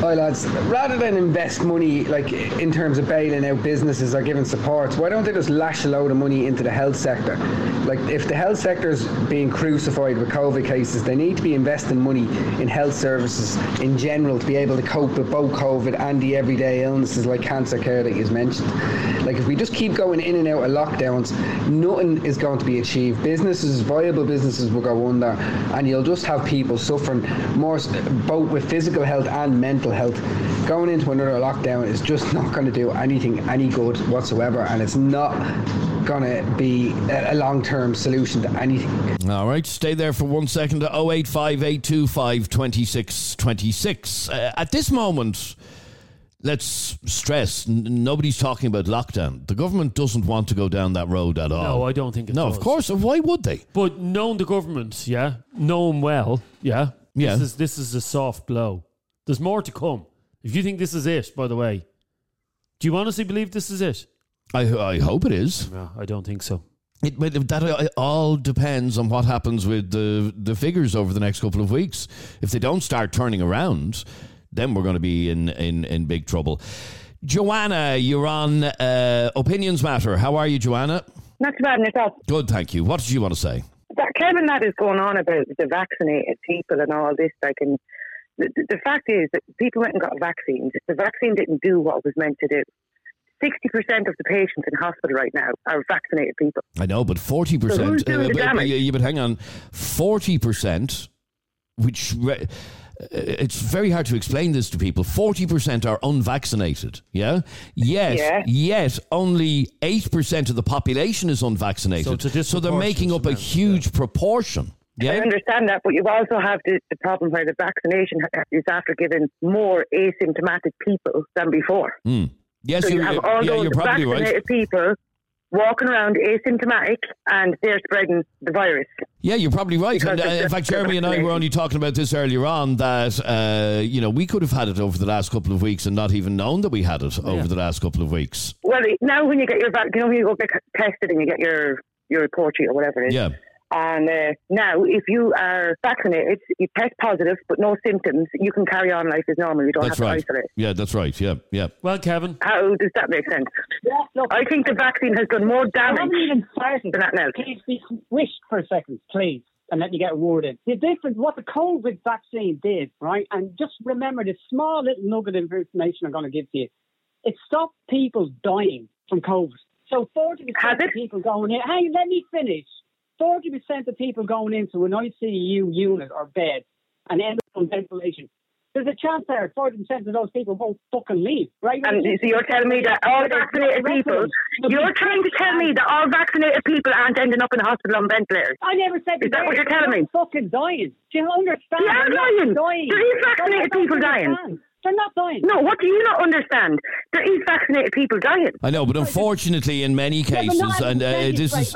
Hi lads, rather than invest money like in terms of bailing out businesses or giving support, why don't they just lash a load of money into the health sector? Like if the health sector is being crucified with COVID cases, they need to be investing money in health services in general to be able to cope with both COVID and the everyday illnesses like cancer care that you've mentioned. Like if we just keep going in and out of lockdowns, nothing is going to be achieved. Businesses, viable businesses will go under and you'll just have people suffering more both with physical health and mental mental health. Going into another lockdown is just not going to do anything any good whatsoever, and it's not going to be a long term solution to anything. All right, stay there for one second to 085825 2626. Uh, at this moment, let's stress n- nobody's talking about lockdown. The government doesn't want to go down that road at all. No, I don't think it No, does. of course. Why would they? But knowing the government, yeah, know them well, yeah, Yeah. This is this is a soft blow. There's more to come. If you think this is it, by the way, do you honestly believe this is it? I, I hope it is. No, I don't think so. It, but that uh, all depends on what happens with the the figures over the next couple of weeks. If they don't start turning around, then we're going to be in in, in big trouble. Joanna, you're on uh, Opinions Matter. How are you, Joanna? Not too bad in yourself. Good, thank you. What did you want to say? That Kevin, that is going on about the vaccinated people and all this. Like, and the, the fact is that people went and got vaccines. The vaccine didn't do what it was meant to do. 60% of the patients in hospital right now are vaccinated people. I know, but 40%. So who's doing the but, damage? yeah, but hang on. 40%, which re- uh, it's very hard to explain this to people. 40% are unvaccinated. Yeah? Yet, Yeah. yet only 8% of the population is unvaccinated. So so they're making up a disproportionate huge proportion. I understand that, but you also have the, the problem where the vaccination is after giving more asymptomatic people than before. Mm. Yes, so you have all yeah, those you're probably vaccinated right. people walking around asymptomatic and they're spreading the virus. Yeah, you're probably right. And, uh, in fact, Jeremy and I were only talking about this earlier on that, uh, you know, we could have had it over the last couple of weeks and not even known that we had it over the last couple of weeks. Well, now when you get your you know when you go get tested and you get your your report sheet or whatever it is. Yeah. And uh, now, if you are vaccinated, you test positive but no symptoms, you can carry on life as normal. You don't That's have right. to isolate. Yeah, that's right. Yeah, yeah. Well, Kevin, How does that make sense? Yeah, look, I think the vaccine has done more I damage haven't even started. than that now. Please be wished for a second, please, and let me get a word in. The difference, what the COVID vaccine did, right? And just remember this small little nugget of information I'm going to give to you. It stopped people dying from COVID. So 40% of people going in, hey, let me finish. 40% of people going into an ICU unit or bed and end up on ventilation. There's a chance there 40% of those people won't fucking leave, right? And so you're telling me that all vaccinated people, you're trying to tell me that all vaccinated people aren't ending up in the hospital on ventilators. I never said Is that what you're telling me? fucking dying. Do you understand? They are dying. There is vaccinated people dying. Understand. They're not dying. No, what do you not understand? There is vaccinated people dying. I know, but unfortunately, in many cases, not and uh, every this right, is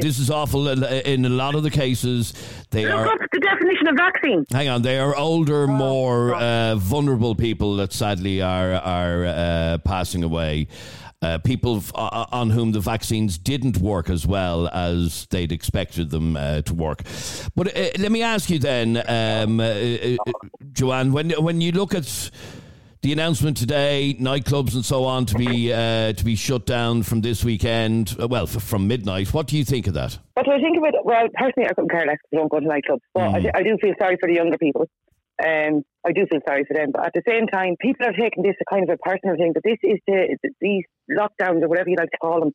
this is awful. uh, In a lot of the cases, they Look are. up the definition of vaccine. Hang on, they are older, more uh, vulnerable people that sadly are are uh, passing away. Uh, people f- uh, on whom the vaccines didn't work as well as they'd expected them uh, to work. But uh, let me ask you then, um, uh, uh, Joanne, when when you look at the announcement today, nightclubs and so on to be uh, to be shut down from this weekend, well, f- from midnight. What do you think of that? What do I think of it? Well, personally, I couldn't care less I don't go to nightclubs. But I, Mm. I do feel sorry for the younger people. Um, I do feel sorry for them. But at the same time, people are taking this a kind of a personal thing. But this is the, these lockdowns or whatever you like to call them.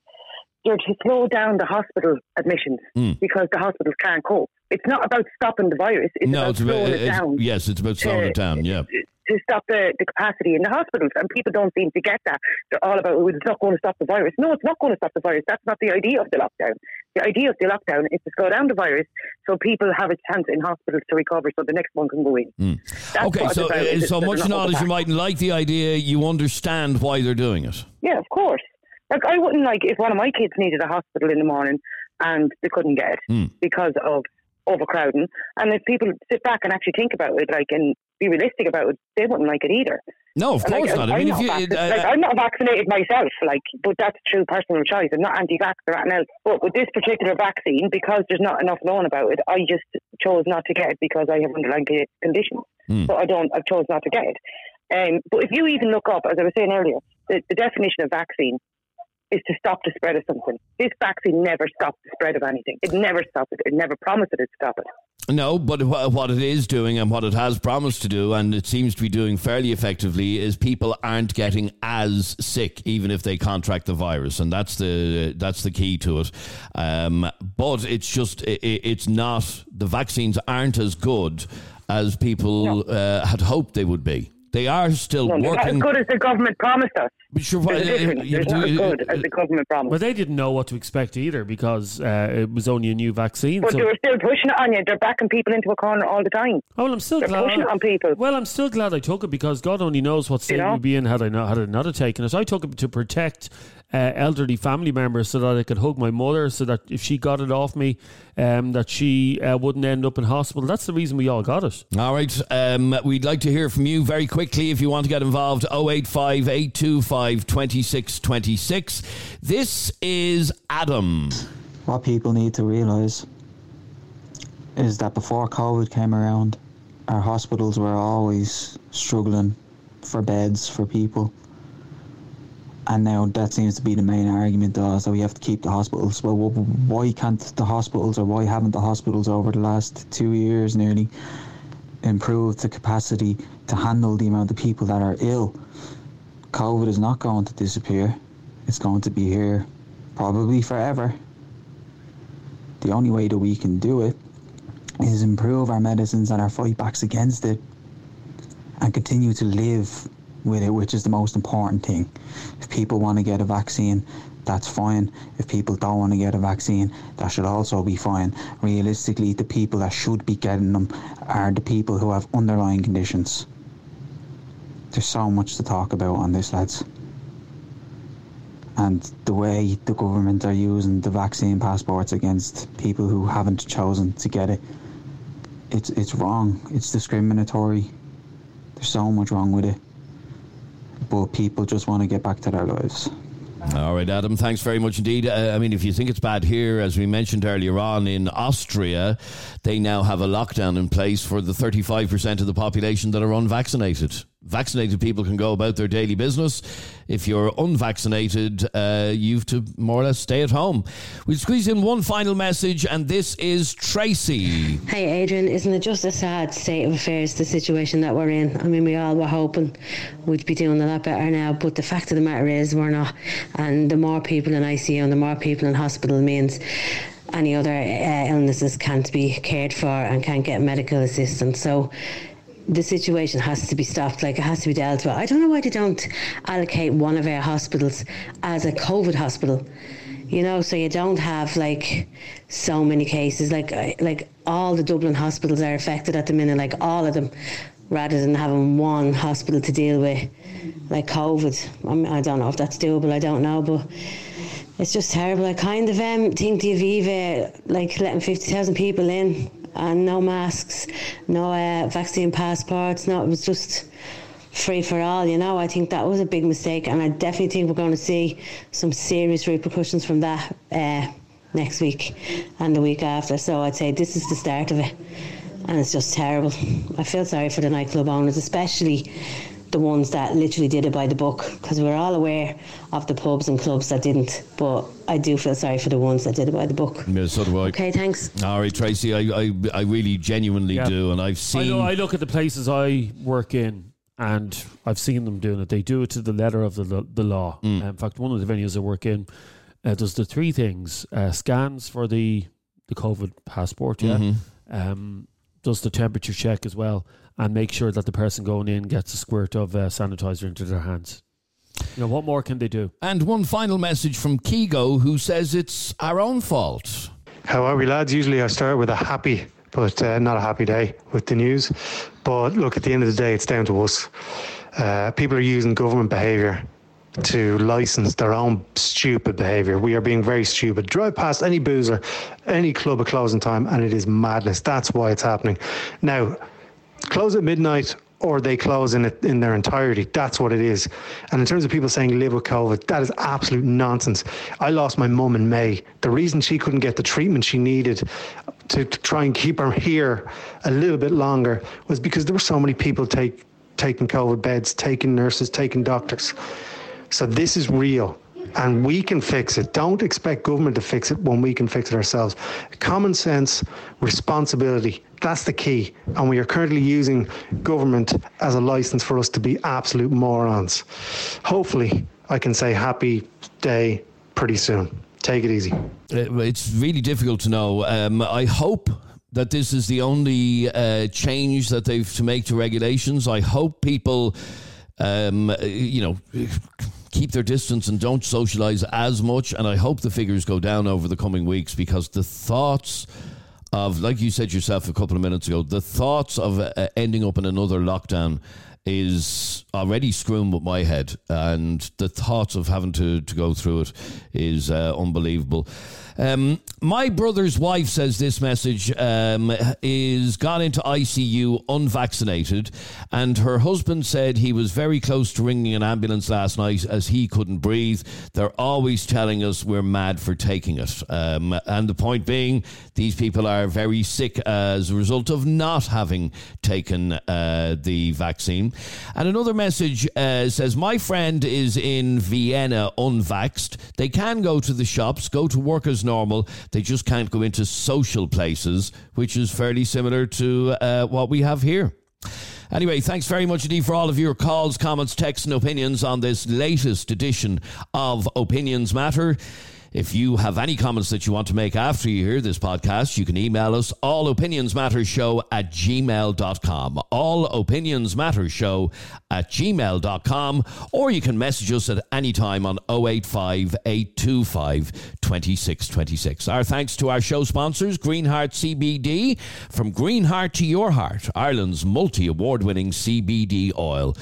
They're to slow down the hospital admissions Mm. because the hospitals can't cope. It's not about stopping the virus. It's no, about it's about, slowing it it's- down yes, it's about slowing it down. Yeah. to stop the, the capacity in the hospitals. And people don't seem to get that. They're all about, oh, it's not going to stop the virus. No, it's not going to stop the virus. That's not the idea of the lockdown. The idea of the lockdown is to slow down the virus so people have a chance in hospitals to recover so the next one can go in. That's Okay, so uh, so much knowledge you mightn't like the idea, you understand why they're doing it. Yeah, of course. Like I wouldn't like if one of my kids needed a hospital in the morning and they couldn't get it Hmm. because of overcrowding. And if people sit back and actually think about it, like and be realistic about it, they wouldn't like it either. No, of course like, not. I I'm mean, not you, vaccinated. uh, like, I'm not vaccinated myself, like, but that's true personal choice. I'm not anti-vax or anything else. But with this particular vaccine, because there's not enough known about it, I just chose not to get it because I have underlying conditions. Hmm. So I don't. I've chose not to get it. Um, but if you even look up, as I was saying earlier, the, the definition of vaccine is to stop the spread of something. This vaccine never stopped the spread of anything. It never stopped it. It never promised that it'd stop it. No, but what it is doing and what it has promised to do, and it seems to be doing fairly effectively, is people aren't getting as sick, even if they contract the virus, and that's the that's the key to it. Um, but it's just i i- it's not the vaccines aren't as good as people uh, had hoped they would be. They are still No, they're not as good as the government promised us. Sure, There's a difference. you There's not as good as the government promised. Well, they didn't know what to expect either because uh, it was only a new vaccine. But so- they were still pushing it on you. They're backing people into a corner all the time. Oh, well, I'm still They're glad. pushing it on people. Well, I'm still glad I took it because God only knows what state know? we'd be in had I not had I not have taken it. I took it to protect uh, elderly family members so that I could hug my mother, so that if she got it off me, um, that she uh, wouldn't end up in hospital. That's the reason we all got it. All right. Um, we'd like to hear from you very quickly if you want to get involved. 085 825 2626. This is Adam. What people need to realise is that before COVID came around, our hospitals were always struggling for beds for people. And now that seems to be the main argument uh, so we have to keep the hospitals. Well, why can't the hospitals, or why haven't the hospitals over the last two years nearly improved the capacity to handle the amount of people that are ill? COVID is not going to disappear. It's going to be here probably forever. The only way that we can do it is improve our medicines and our fight backs against it and continue to live with it, which is the most important thing. If people want to get a vaccine, that's fine. If people don't want to get a vaccine, that should also be fine. Realistically, the people that should be getting them are the people who have underlying conditions. There's so much to talk about on this, lads. And the way the government are using the vaccine passports against people who haven't chosen to get it, it's it's wrong. It's discriminatory. There's so much wrong with it. But people just want to get back to their lives. All right, Adam, thanks very much indeed. Uh, I mean, if you think it's bad here, as we mentioned earlier on in Austria, they now have a lockdown in place for the 35% of the population that are unvaccinated. Vaccinated people can go about their daily business. If you're unvaccinated, uh, you have to more or less stay at home. We'll squeeze in one final message, and this is Tracy. Hey, Adrian, isn't it just a sad state of affairs, the situation that we're in? I mean, we all were hoping we'd be doing a lot better now, but the fact of the matter is we're not. And the more people in ICU and the more people in hospital means any other uh, illnesses can't be cared for and can't get medical assistance. So the situation has to be stopped, like it has to be dealt with. I don't know why they don't allocate one of our hospitals as a COVID hospital. You know, so you don't have like so many cases. Like like all the Dublin hospitals are affected at the minute, like all of them, rather than having one hospital to deal with, like COVID. I, mean, I don't know if that's doable. I don't know, but it's just terrible. I kind of um, think the Aviva, like letting 50,000 people in and no masks, no uh, vaccine passports, no, it was just free for all, you know. I think that was a big mistake, and I definitely think we're going to see some serious repercussions from that uh, next week and the week after. So I'd say this is the start of it, and it's just terrible. I feel sorry for the nightclub owners, especially the ones that literally did it by the book because we're all aware of the pubs and clubs that didn't but I do feel sorry for the ones that did it by the book Yeah, so do I. okay thanks All right, Tracy, I, I, I really genuinely Yeah. do, and I've I seen. know. I look at the places I work in, and I've seen them doing it. They do it to the letter of the the law. Mm. in fact, one of the venues I work in uh, does the three things: uh, scans for the the COVID passport, yeah, Mhm. um, does the temperature check as well, and make sure that the person going in gets a squirt of uh, sanitizer into their hands. You know what more can they do? And one final message from Kigo, who says it's our own fault. How are we, lads? Usually I start with a happy, but uh, not a happy day with the news. But look, at the end of the day, it's down to us. Uh, people are using government behaviour to license their own stupid behaviour. We are being very stupid. Drive past any boozer, any club at closing time, and it is madness. That's why it's happening. Now, close at midnight or they close in it in their entirety. That's what it is. And in terms of people saying live with COVID, that is absolute nonsense. I lost my mum in May. The reason she couldn't get the treatment she needed to, to try and keep her here a little bit longer was because there were so many people take, taking COVID beds, taking nurses, taking doctors. So this is real and we can fix it. Don't expect government to fix it when we can fix it ourselves. Common sense, responsibility, that's the key. And we are currently using government as a license for us to be absolute morons. Hopefully, I can say happy day pretty soon. Take it easy. Uh, it's really difficult to know. Um, I hope that this is the only uh, change that they've to make to regulations. I hope people, um, you know keep their distance and don't socialize as much. And I hope the figures go down over the coming weeks because the thoughts of, like you said yourself a couple of minutes ago, the thoughts of uh, ending up in another lockdown is already screwing with my head, and the thoughts of having to, to go through it is uh, unbelievable. Um, my brother's wife says this message um, is gone into ICU unvaccinated, and her husband said he was very close to ringing an ambulance last night as he couldn't breathe. They're always telling us we're mad for taking it. Um, and the point being, these people are very sick as a result of not having taken uh, the vaccine. And another message uh, says, My friend is in Vienna unvaxxed. They can go to the shops, go to work as normal. They just can't go into social places, which is fairly similar to uh, what we have here. Anyway, thanks very much indeed for all of your calls, comments, texts, and opinions on this latest edition of Opinions Matter. If you have any comments that you want to make after you hear this podcast, you can email us all opinions show at gmail.com. All opinions show at gmail.com. Or you can message us at any time on 085 825 2626. Our thanks to our show sponsors, Greenheart CBD. From Greenheart to your heart, Ireland's multi award winning CBD oil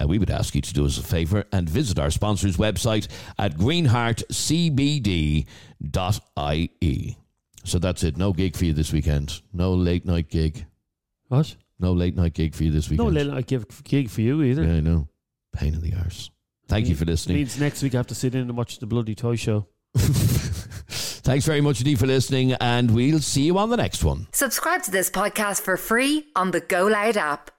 uh, we would ask you to do us a favour and visit our sponsor's website at greenheartcbd.ie. So that's it. No gig for you this weekend. No late night gig. What? No late night gig for you this weekend. No late night gig for you either. Yeah, I know. Pain in the arse. Thank you for listening. Means next week I have to sit in and watch the bloody toy show. Thanks very much indeed for listening, and we'll see you on the next one. Subscribe to this podcast for free on the GoLoud app.